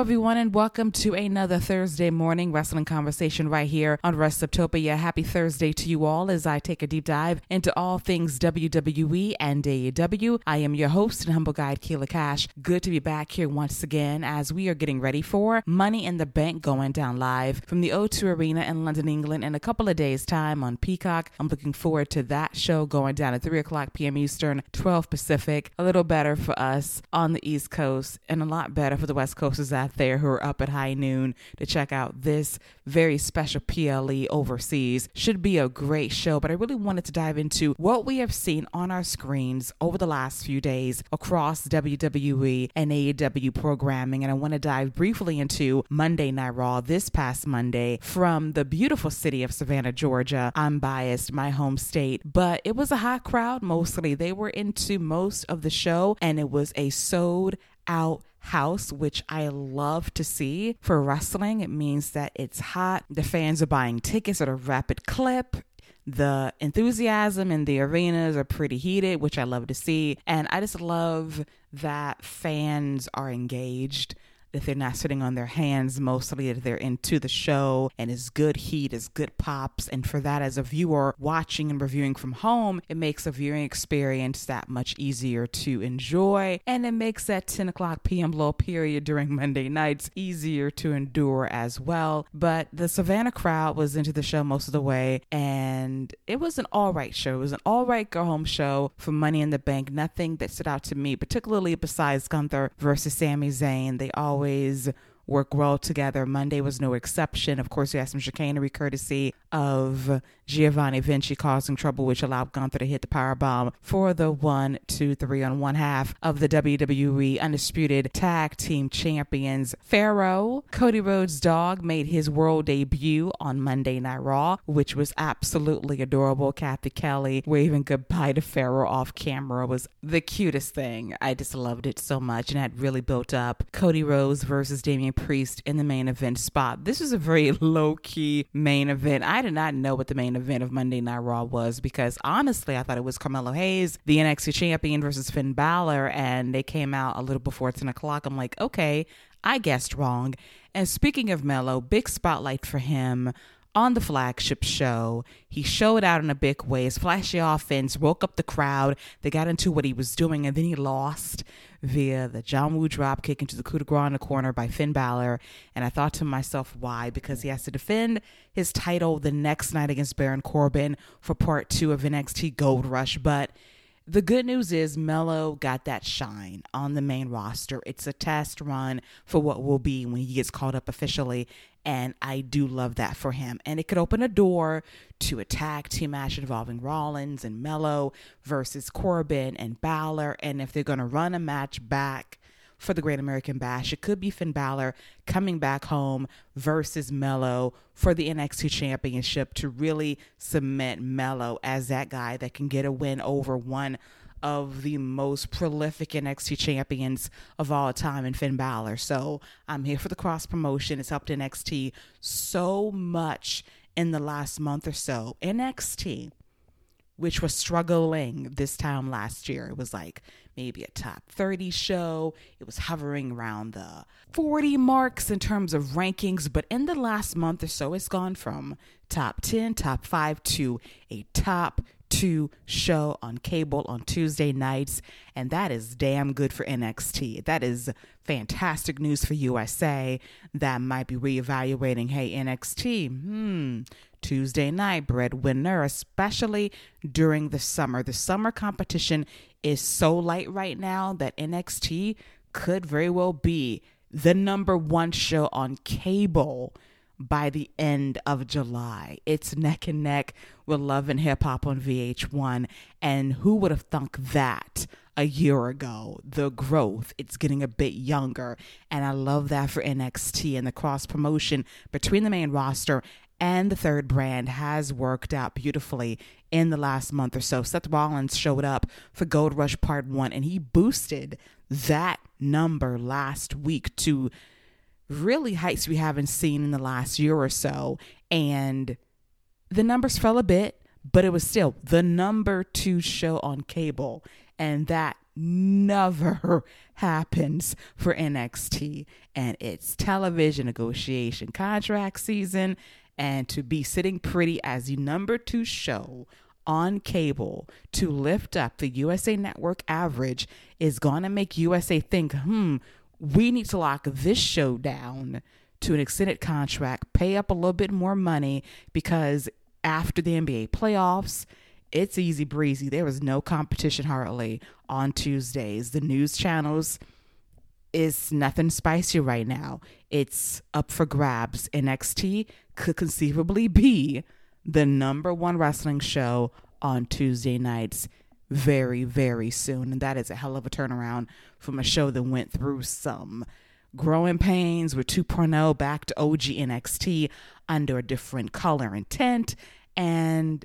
Everyone, and welcome to another Thursday morning wrestling conversation right here on Wrestleptopia. Happy Thursday to you all as I take a deep dive into all things WWE and AEW. I am your host and humble guide, Keila Cash. Good to be back here once again as we are getting ready for Money in the Bank going down live from the O2 Arena in London, England in a couple of days' time on Peacock. I'm looking forward to that show going down at 3 o'clock p.m. Eastern, 12 Pacific. A little better for us on the East Coast and a lot better for the West Coast out there who are up at high noon to check out this very special PLE overseas. Should be a great show, but I really wanted to dive into what we have seen on our screens over the last few days across WWE and AEW programming. And I want to dive briefly into Monday Night Raw this past Monday from the beautiful city of Savannah, Georgia. I'm biased, my home state, but it was a hot crowd mostly. They were into most of the show, and it was a sold out house, which I love to see for wrestling. It means that it's hot. The fans are buying tickets at a rapid clip. The enthusiasm in the arenas are pretty heated, which I love to see. And I just love that fans are engaged that they're not sitting on their hands mostly, that they're into the show and it's good heat, it's good pops. And for that, as a viewer watching and reviewing from home, it makes a viewing experience that much easier to enjoy. And it makes that 10 o'clock p.m. low period during Monday nights easier to endure as well. But the Savannah crowd was into the show most of the way, and it was an all right show. It was an all right go home show for Money in the Bank. Nothing that stood out to me, particularly besides Gunther versus Sami Zayn. They all always work well together. Monday was no exception. Of course, we had some chicanery courtesy of Giovanni Vinci causing trouble, which allowed Gunther to hit the power bomb for the one, two, three on one half of the WWE Undisputed Tag Team Champions. Pharaoh, Cody Rhodes' dog, made his world debut on Monday Night Raw, which was absolutely adorable. Cathy Kelley waving goodbye to Pharaoh off camera was the cutest thing. I just loved it so much and had really built up Cody Rhodes versus Damian Priest in the main event spot. This is a very low key main event. I did not know what the main event of Monday Night Raw was because honestly, I thought it was Carmelo Hayes, the NXT champion, versus Finn Balor, and they came out a little before 10 o'clock. I'm like, okay, I guessed wrong. And speaking of Melo, big spotlight for him on the flagship show. He showed out in a big way. His flashy offense woke up the crowd. They got into what he was doing, and then he lost via the John Woo drop kick into the coup de grace in the corner by Finn Balor. And I thought to myself, why? Because he has to defend his title the next night against Baron Corbin for part two of NXT Gold Rush. But the good news is Melo got that shine on the main roster. It's a test run for what will be when he gets called up officially. And I do love that for him. And it could open a door to a tag team match involving Rollins and Melo versus Corbin and Balor. And if they're going to run a match back for the Great American Bash. It could be Finn Balor coming back home versus Melo for the NXT Championship to really cement Melo as that guy that can get a win over one of the most prolific NXT champions of all time in Finn Balor. So I'm here for the cross promotion. It's helped NXT so much in the last month or so. NXT, which was struggling this time last year, it was like maybe a top 30 show. It was hovering around the 40 marks in terms of rankings, but in the last month or so, it's gone from top 10, top 5 to a top two show on cable on Tuesday nights, and that is damn good for NXT. That is fantastic news for USA that might be reevaluating hey, NXT, hmm, Tuesday night breadwinner, especially during the summer. The summer competition is so light right now that NXT could very well be the number one show on cable by the end of July. It's neck and neck with Love and Hip Hop on VH1. And who would have thunk that a year ago? The growth, it's getting a bit younger. And I love that for NXT and the cross promotion between the main roster and the third brand has worked out beautifully in the last month or so. Seth Rollins showed up for Gold Rush Part 1 and he boosted that number last week to really heights we haven't seen in the last year or so. And the numbers fell a bit, but it was still the number two show on cable. And that never happens for NXT. And it's television negotiation contract season. And to be sitting pretty as the number two show on cable to lift up the USA Network average is going to make USA think, hmm, we need to lock this show down to an extended contract, pay up a little bit more money because after the NBA playoffs, it's easy breezy. There was no competition hardly on Tuesdays. The news channels is nothing spicy right now. It's up for grabs. NXT could conceivably be the number one wrestling show on Tuesday nights very, very soon. And that is a hell of a turnaround from a show that went through some growing pains with 2.0 back to OG NXT under a different color and tint. And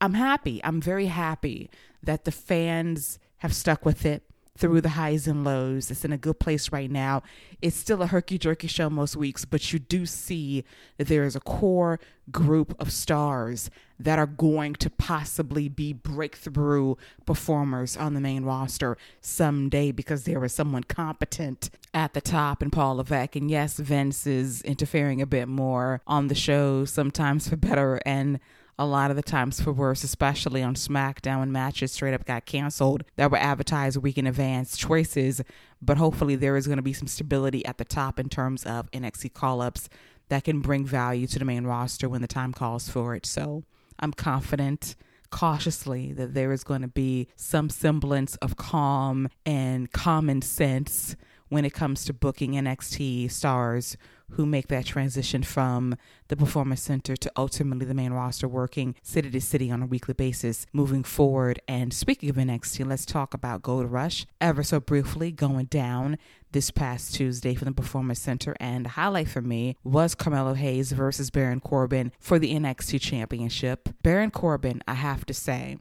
I'm happy. I'm very happy that the fans have stuck with it through the highs and lows. It's in a good place right now. It's still a herky jerky show most weeks, but you do see that there is a core group of stars that are going to possibly be breakthrough performers on the main roster someday because there is someone competent at the top in Paul Levesque. And yes, Vince is interfering a bit more on the show, sometimes for better and a lot of the times for worse, especially on SmackDown when matches straight up got canceled that were advertised a week in advance choices. But hopefully, there is going to be some stability at the top in terms of NXT call ups that can bring value to the main roster when the time calls for it. So I'm confident cautiously that there is going to be some semblance of calm and common sense when it comes to booking NXT stars who make that transition from the performance center to ultimately the main roster working city to city on a weekly basis moving forward. And speaking of NXT, let's talk about Gold Rush ever so briefly going down this past Tuesday from the Performance Center. And the highlight for me was Carmelo Hayes versus Baron Corbin for the NXT Championship. Baron Corbin, I have to say,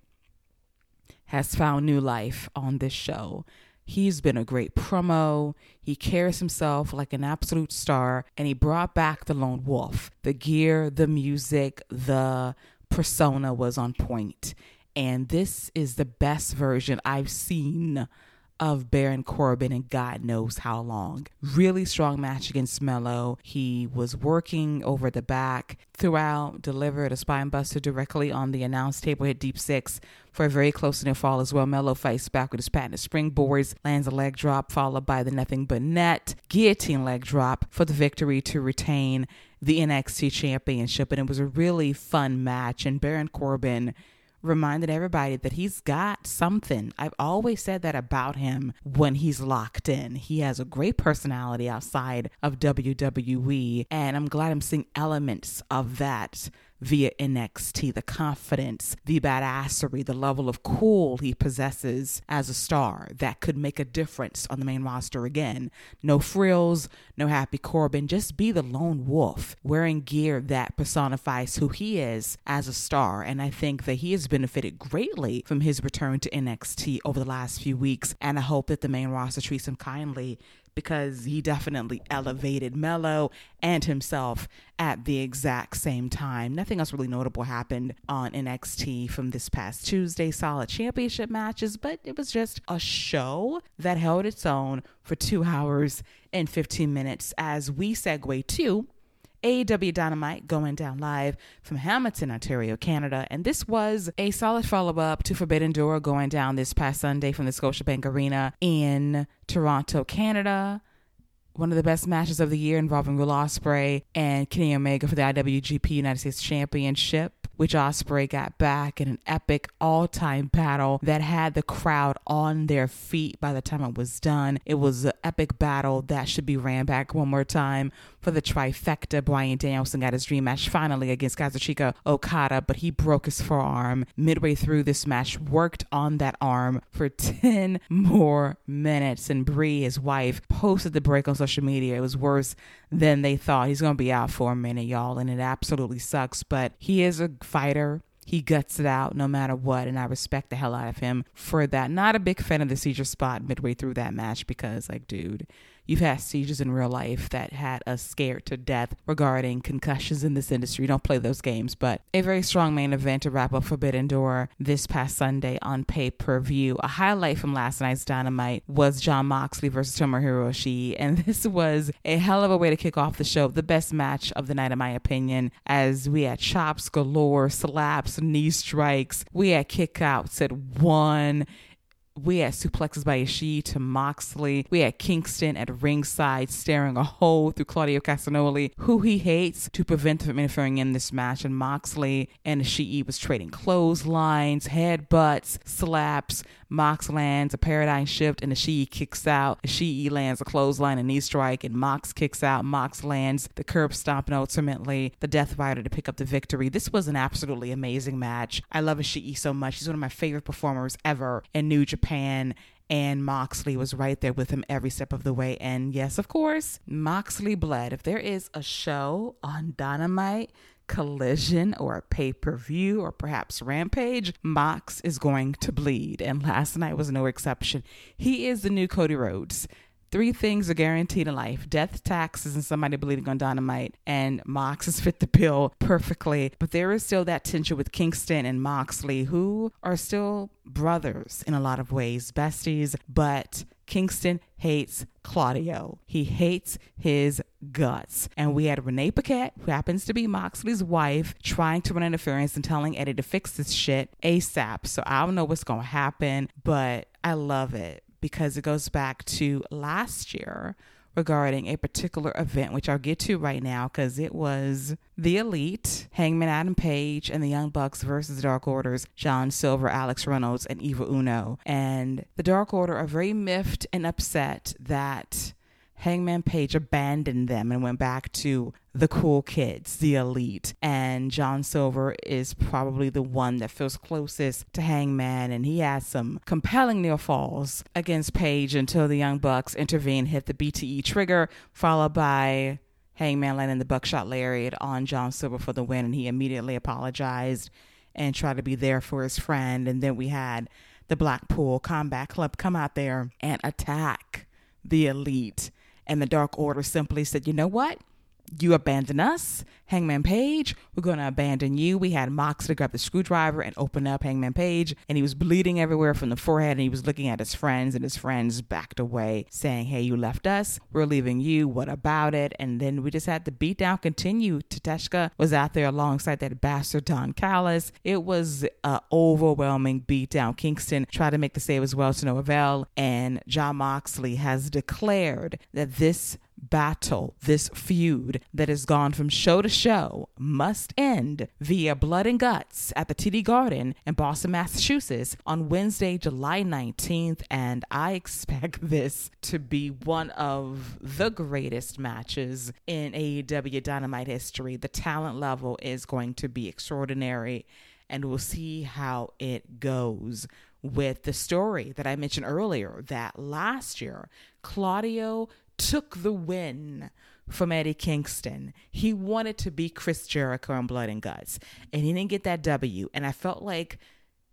has found new life on this show. He's been a great promo. He carries himself like an absolute star, and he brought back the lone wolf. The gear, the music, the persona was on point. And this is the best version I've seen of Baron Corbin and God knows how long. Really strong match against Melo. He was working over the back throughout, delivered a spine buster directly on the announce table, hit deep six for a very close near fall as well. Melo fights back with his patented springboards, lands a leg drop, followed by the nothing but net guillotine leg drop for the victory to retain the NXT championship. And it was a really fun match. And Baron Corbin reminded everybody that he's got something. I've always said that about him when he's locked in. He has a great personality outside of WWE, and I'm glad I'm seeing elements of that via NXT, the confidence, the badassery, the level of cool he possesses as a star that could make a difference on the main roster again. No frills, no happy Corbin, just be the lone wolf wearing gear that personifies who he is as a star. And I think that he has benefited greatly from his return to NXT over the last few weeks. And I hope that the main roster treats him kindly because he definitely elevated Melo and himself at the exact same time. Nothing else really notable happened on NXT from this past Tuesday. Solid championship matches, but it was just a show that held its own for two hours and 15 minutes as we segue to AEW Dynamite going down live from Hamilton, Ontario, Canada. And this was a solid follow up to Forbidden Door going down this past Sunday from the Scotiabank Arena in Toronto, Canada. One of the best matches of the year involving Will Ospreay and Kenny Omega for the IWGP United States Championship which Ospreay got back in an epic all-time battle that had the crowd on their feet by the time it was done. It was an epic battle that should be ran back one more time for the trifecta. Bryan Danielson got his dream match finally against Kazuchika Okada, but he broke his forearm midway through this match, worked on that arm for 10 more minutes. And Brie, his wife, posted the break on social media. It was worse than they thought. He's going to be out for a minute, y'all, and it absolutely sucks, but he is a fighter. He guts it out no matter what, and I respect the hell out of him for that. Not a big fan of the seizure spot midway through that match because, like, dude, you've had seizures in real life that had us scared to death regarding concussions in this industry. Don't play those games, but a very strong main event to wrap up Forbidden Door this past Sunday on pay per view. A highlight from last night's Dynamite was Jon Moxley versus Tomohiro Ishii, and this was a hell of a way to kick off the show. The best match of the night, in my opinion, as we had chops galore, slaps, knee strikes, we had kickouts at one we had suplexes by Ishii to Moxley. We had Kingston at ringside staring a hole through Claudio Castagnoli, who he hates, to prevent him from interfering in this match. And Moxley and Ishii was trading clotheslines, headbutts, slaps. Mox lands a paradigm shift and Ishii kicks out. Ishii lands a clothesline and knee strike and Mox kicks out. Mox lands the curb stomp and ultimately the Death Rider to pick up the victory. This was an absolutely amazing match. I love Ishii so much. He's one of my favorite performers ever in New Japan and Moxley was right there with him every step of the way. And yes, of course, Moxley bled. If there is a show on Dynamite collision or a pay per view or perhaps Rampage, Mox is going to bleed. And last night was no exception. He is the new Cody Rhodes. Three things are guaranteed in life death, taxes, and somebody bleeding on dynamite. And Mox has fit the bill perfectly. But there is still that tension with Kingston and Moxley, who are still brothers in a lot of ways, besties. But Kingston hates Claudio. He hates his guts. And we had Renee Paquette, who happens to be Moxley's wife, trying to run interference and telling Eddie to fix this shit ASAP. So I don't know what's going to happen, but I love it because it goes back to last year regarding a particular event, which I'll get to right now because it was the Elite, Hangman Adam Page, and the Young Bucks versus the Dark Orders, John Silver, Alex Reynolds, and Evil Uno. And the Dark Order are very miffed and upset that Hangman Page abandoned them and went back to the cool kids, the elite. And John Silver is probably the one that feels closest to Hangman, and he has some compelling near falls against Page until the Young Bucks intervene, hit the BTE trigger, followed by Hangman landing the buckshot lariat on John Silver for the win, and he immediately apologized and tried to be there for his friend. And then we had the Blackpool Combat Club come out there and attack the elite and the Dark Order simply said, you know what? You abandon us, Hangman Page. We're going to abandon you. We had Mox to grab the screwdriver and open up Hangman Page, and he was bleeding everywhere from the forehead. And he was looking at his friends, and his friends backed away, saying, Hey, you left us. We're leaving you. What about it? And then we just had the beatdown continue. Takeshita was out there alongside that bastard Don Callis. It was an overwhelming beatdown. Kingston tried to make the save as well to no avail, and Jon Moxley has declared that this battle, this feud that has gone from show to show, must end via blood and guts at the TD Garden in Boston, Massachusetts on Wednesday, July 19th. And I expect this to be one of the greatest matches in AEW Dynamite history. The talent level is going to be extraordinary, and we'll see how it goes with the story that I mentioned earlier that last year Claudio took the win from Eddie Kingston. He wanted to be Chris Jericho in Blood and Guts, and he didn't get that W. And I felt like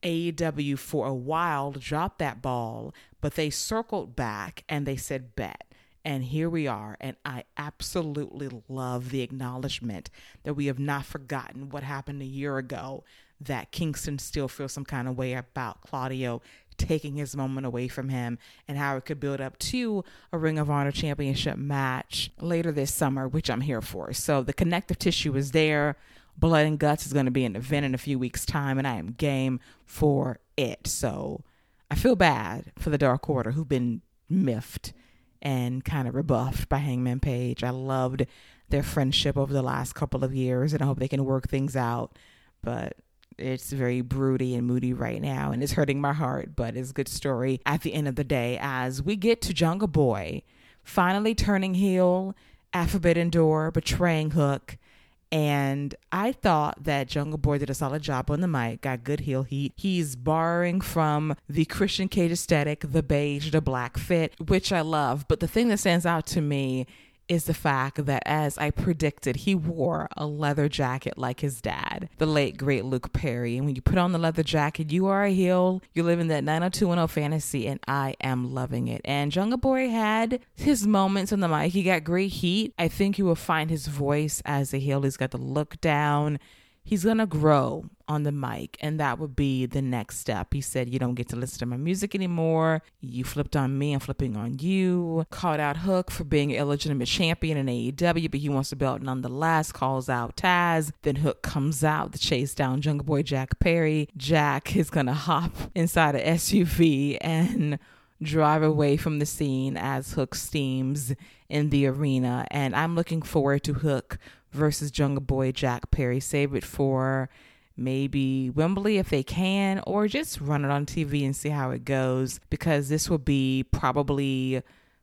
AEW for a while dropped that ball, but they circled back and they said, bet. And here we are. And I absolutely love the acknowledgement that we have not forgotten what happened a year ago, that Kingston still feels some kind of way about Claudio taking his moment away from him and how it could build up to a Ring of Honor championship match later this summer, which I'm here for. So the connective tissue is there. Blood and Guts is going to be an event in a few weeks' time, and I am game for it. So I feel bad for the Dark Order who've been miffed and kind of rebuffed by Hangman Page. I loved their friendship over the last couple of years, and I hope they can work things out. But it's very broody and moody right now and it's hurting my heart, but it's a good story at the end of the day as we get to Jungle Boy finally turning heel at Forbidden Door, betraying Hook. And I thought that Jungle Boy did a solid job on the mic, got good heel heat. He's borrowing from the Christian Cage aesthetic, the beige, the black fit, which I love. But the thing that stands out to me is the fact that, as I predicted, he wore a leather jacket like his dad, the late great Luke Perry. And when you put on the leather jacket, you are a heel. You're living that 90210 fantasy, and I am loving it. And Jungle Boy had his moments on the mic. He got great heat. I think he will find his voice as a heel. He's got the look down he's going to grow on the mic and that would be the next step. He said, You don't get to listen to my music anymore. You flipped on me, I'm flipping on you. Called out Hook for being an illegitimate champion in AEW, but he wants the belt nonetheless. Calls out Taz. Then Hook comes out to chase down Jungle Boy Jack Perry. Jack is to hop inside a SUV and drive away from the scene as Hook steams in the arena. And I'm looking forward to Hook versus Jungle Boy Jack Perry. Save it for maybe Wembley if they can, or just run it on TV and see how it goes because this will be probably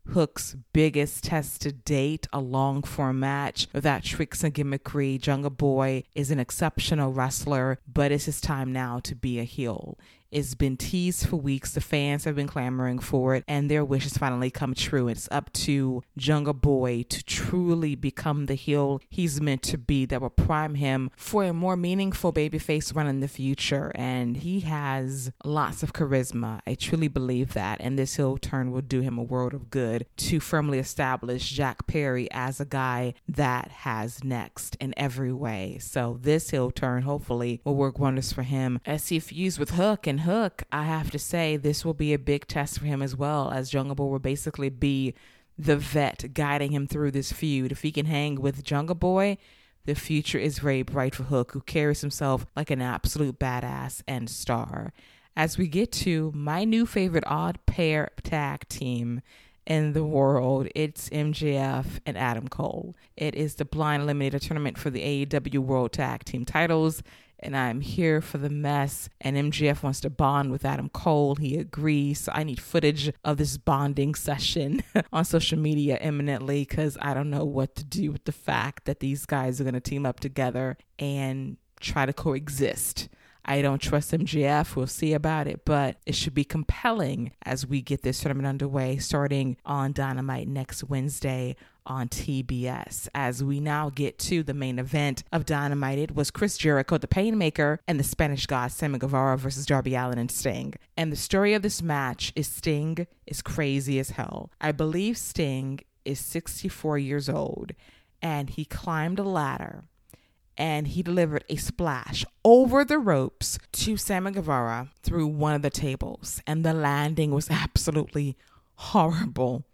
Hook's biggest test to date, a long form match without tricks and gimmickry. Jungle Boy is an exceptional wrestler, but it's his time now to be a heel. It's been teased for weeks. The fans have been clamoring for it, and their wishes finally come true. It's up to Jungle Boy to truly become the heel he's meant to be that will prime him for a more meaningful babyface run in the future. And he has lots of charisma. I truly believe that. And this heel turn will do him a world of good to firmly establish Jack Perry as a guy that has next in every way. So this heel turn hopefully will work wonders for him as he fused with Hook and Hook, I have to say this will be a big test for him as well, as Jungle Boy will basically be the vet guiding him through this feud. If he can hang with Jungle Boy, the future is very bright for Hook, who carries himself like an absolute badass and star. As we get to my new favorite odd pair tag team in the world, it's MJF and Adam Cole. It is the blind eliminator tournament for the AEW World Tag Team titles and I'm here for the mess. And MJF wants to bond with Adam Cole. He agrees. So I need footage of this bonding session on social media imminently because I don't know what to do with the fact that these guys are going to team up together and try to coexist. I don't trust MJF. We'll see about it, but it should be compelling as we get this tournament underway starting on Dynamite next Wednesday on TBS. As we now get to the main event of Dynamite, it was Chris Jericho, the Painmaker, and the Spanish God Sammy Guevara versus Darby Allin and Sting. And the story of this match is Sting is crazy as hell. I believe Sting is 64 years old and he climbed a ladder and he delivered a splash over the ropes to Sammy Guevara through one of the tables. And the landing was absolutely horrible.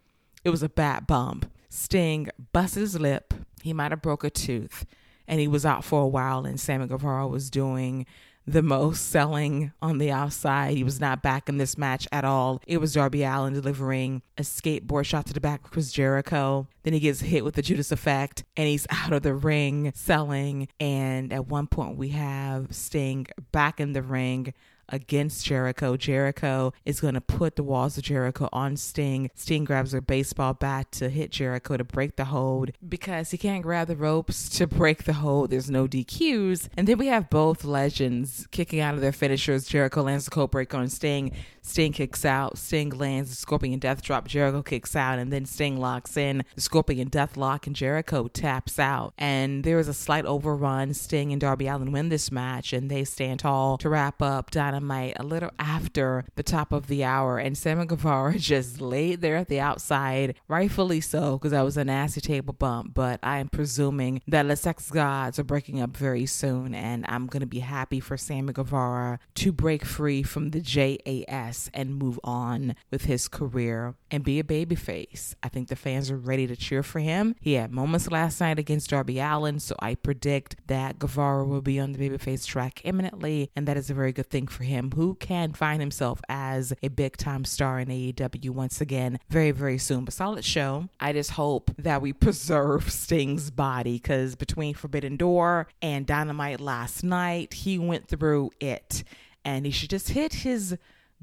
It was a bad bump. Sting busted his lip. He might have broke a tooth. And he was out for a while, and Sammy Guevara was doing the most selling on the outside. He was not back in this match at all. It was Darby Allin delivering a skateboard shot to the back of Chris Jericho. Then he gets hit with the Judas effect and he's out of the ring selling. And at one point, we have Sting back in the ring against Jericho. Jericho is going to put the walls of Jericho on Sting. Sting grabs a baseball bat to hit Jericho to break the hold because he can't grab the ropes to break the hold. There's no DQs. And then we have both legends kicking out of their finishers. Jericho lands the code break on Sting. Sting kicks out. Sting lands the Scorpion Death Drop. Jericho kicks out, and then Sting locks in the Scorpion Death Lock, and Jericho taps out. And there is a slight overrun. Sting and Darby Allin win this match, and they stand tall to wrap up Dynamite a little after the top of the hour. And Sammy Guevara just laid there at the outside, rightfully so, because that was a nasty table bump. But I am presuming that the Sex Gods are breaking up very soon, and I'm going to be happy for Sammy Guevara to break free from the JAS and move on with his career and be a babyface. I think the fans are ready to cheer for him. He had moments last night against Darby Allin, so I predict that Guevara will be on the babyface track imminently, and that is a very good thing for him, who can find himself as a big time star in AEW once again very, very soon. But solid show. I just hope that we preserve Sting's body because between Forbidden Door and Dynamite last night, he went through it. And he should just hit his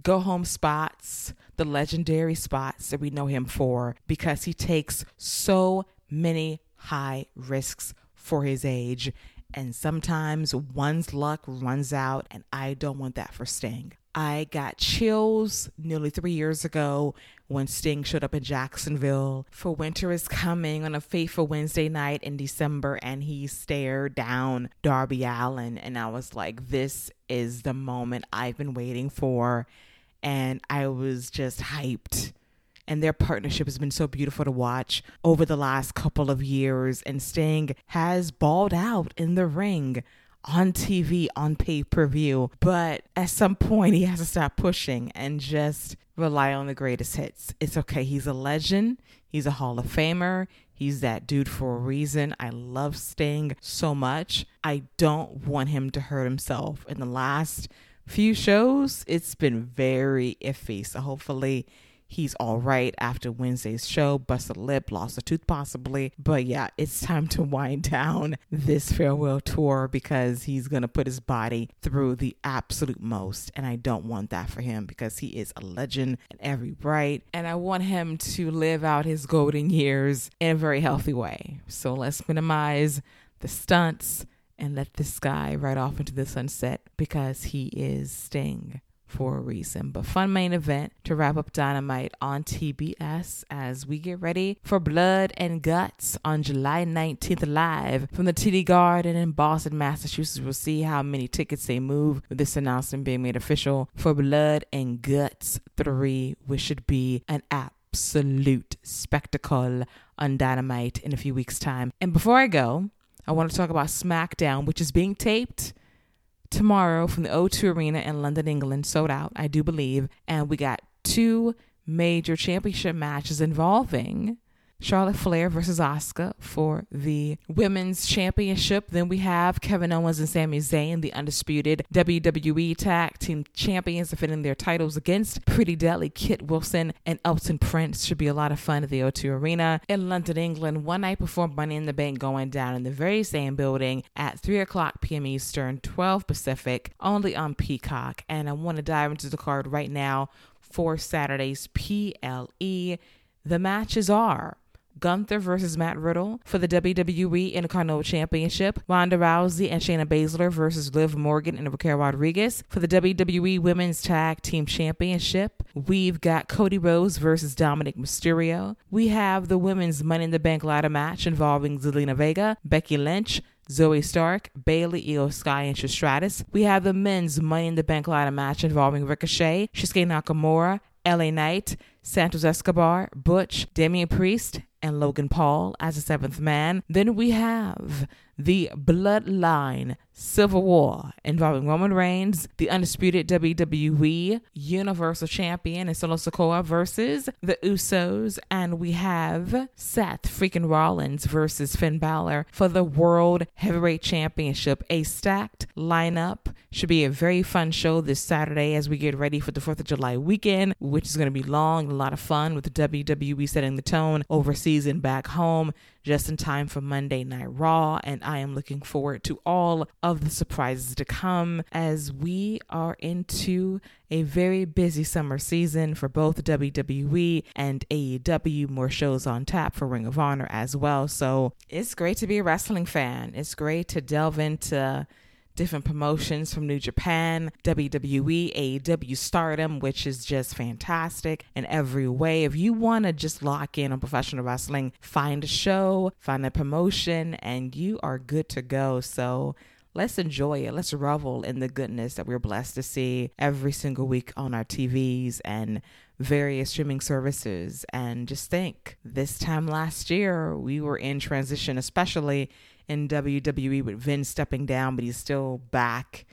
go home spots, the legendary spots that we know him for, because he takes so many high risks for his age. And sometimes one's luck runs out, and I don't want that for Sting. I got chills nearly three years ago when Sting showed up in Jacksonville for Winter is Coming on a fateful Wednesday night in December and he stared down Darby Allin. And I was like, this is the moment I've been waiting for. And I was just hyped and their partnership has been so beautiful to watch over the last couple of years. And Sting has balled out in the ring on TV, on pay per view. But at some point, he has to stop pushing and just rely on the greatest hits. It's okay. He's a legend, he's a Hall of Famer. He's that dude for a reason. I love Sting so much. I don't want him to hurt himself. In the last few shows, it's been very iffy. So hopefully, He's all right after Wednesday's show, busted a lip, lost a tooth possibly. But yeah, it's time to wind down this farewell tour because he's going to put his body through the absolute most. And I don't want that for him because he is a legend in every right. And I want him to live out his golden years in a very healthy way. So let's minimize the stunts and let this guy ride off into the sunset because he is Sting for a reason. But fun main event to wrap up Dynamite on TBS as we get ready for Blood and Guts on July 19th live from the TD Garden in Boston, Massachusetts. We'll see how many tickets they move with this announcement being made official for Blood and Guts 3, which should be an absolute spectacle on Dynamite in a few weeks' time. And before I go, I want to talk about SmackDown, which is being taped tomorrow from the O2 Arena in London, England, sold out, I do believe. And we got two major championship matches involving Charlotte Flair versus Asuka for the women's championship. Then we have Kevin Owens and Sami Zayn, the undisputed WWE Tag Team Champions, defending their titles against Pretty Deadly Kit Wilson and Elton Prince. Should be a lot of fun at the O2 Arena in London, England. One night before Money in the Bank going down in the very same building at 3 o'clock p.m. Eastern, 12 Pacific, only on Peacock. And I want to dive into the card right now for Saturday's PLE. The matches are Gunther versus Matt Riddle for the WWE Intercontinental Championship. Ronda Rousey and Shayna Baszler versus Liv Morgan and Raquel Rodriguez for the WWE Women's Tag Team Championship. We've got Cody Rhodes versus Dominic Mysterio. We have the Women's Money in the Bank ladder match involving Zelina Vega, Becky Lynch, Zoey Stark, Bayley, Iyo Sky, and Stratus. We have the men's Money in the Bank ladder match involving Ricochet, Shinsuke Nakamura, LA Knight, Santos Escobar, Butch, Damian Priest, and Logan Paul as the seventh man. Then we have the Bloodline Civil War involving Roman Reigns, the undisputed WWE Universal Champion, and Solo Sikoa versus the Usos. And we have Seth freaking Rollins versus Finn Balor for the World Heavyweight Championship. A stacked lineup. Should be a very fun show this Saturday as we get ready for the 4th of July weekend, which is going to be long, and a lot of fun with WWE setting the tone overseas and back home just in time for Monday Night Raw. And I am looking forward to all of the surprises to come as we are into a very busy summer season for both WWE and AEW. More shows on tap for Ring of Honor as well. So it's great to be a wrestling fan. It's great to delve into different promotions from New Japan, WWE, AEW Stardom, which is just fantastic in every way. If you want to just lock in on professional wrestling, find a show, find a promotion, and you are good to go. So, let's enjoy it. Let's revel in the goodness that we're blessed to see every single week on our TVs and various streaming services. And just think this time last year, we were in transition, especially in WWE with Vince stepping down, but he's still back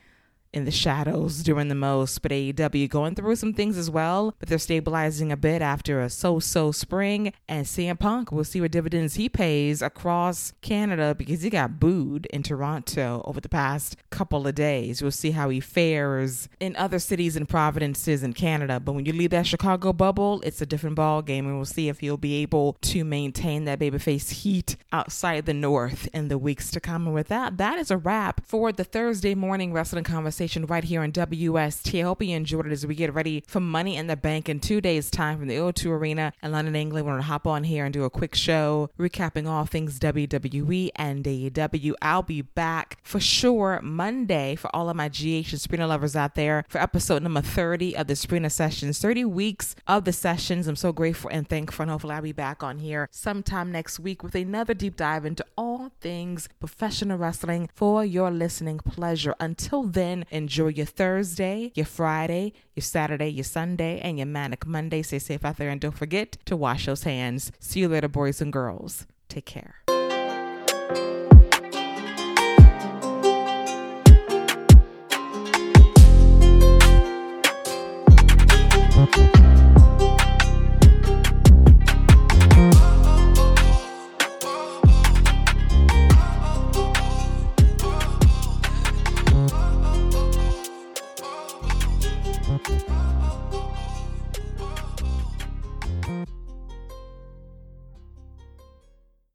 in the shadows doing the most. But AEW going through some things as well, but they're stabilizing a bit after a so-so spring. And CM Punk, we'll see what dividends he pays across Canada because he got booed in Toronto over the past couple of days. We'll see how he fares in other cities and provinces in Canada. But when you leave that Chicago bubble, it's a different ball game, and we'll see if he'll be able to maintain that babyface heat outside the North in the weeks to come. And with that, that is a wrap for the Thursday morning wrestling conversation conversation right here on WST. I hope you enjoyed it as we get ready for Money in the Bank in two days' time from the O2 Arena in London, England. We're going to hop on here and do a quick show recapping all things WWE and AEW. I'll be back for sure Monday for all of my GH and Sabrina lovers out there for episode number 30 of the Sabrina Sessions. 30 weeks of the sessions. I'm so grateful and thankful. And hopefully, I'll be back on here sometime next week with another deep dive into all things professional wrestling for your listening pleasure. Until then, enjoy your Thursday, your Friday, your Saturday, your Sunday, and your Manic Monday. Stay safe out there and don't forget to wash those hands. See you later, boys and girls. Take care.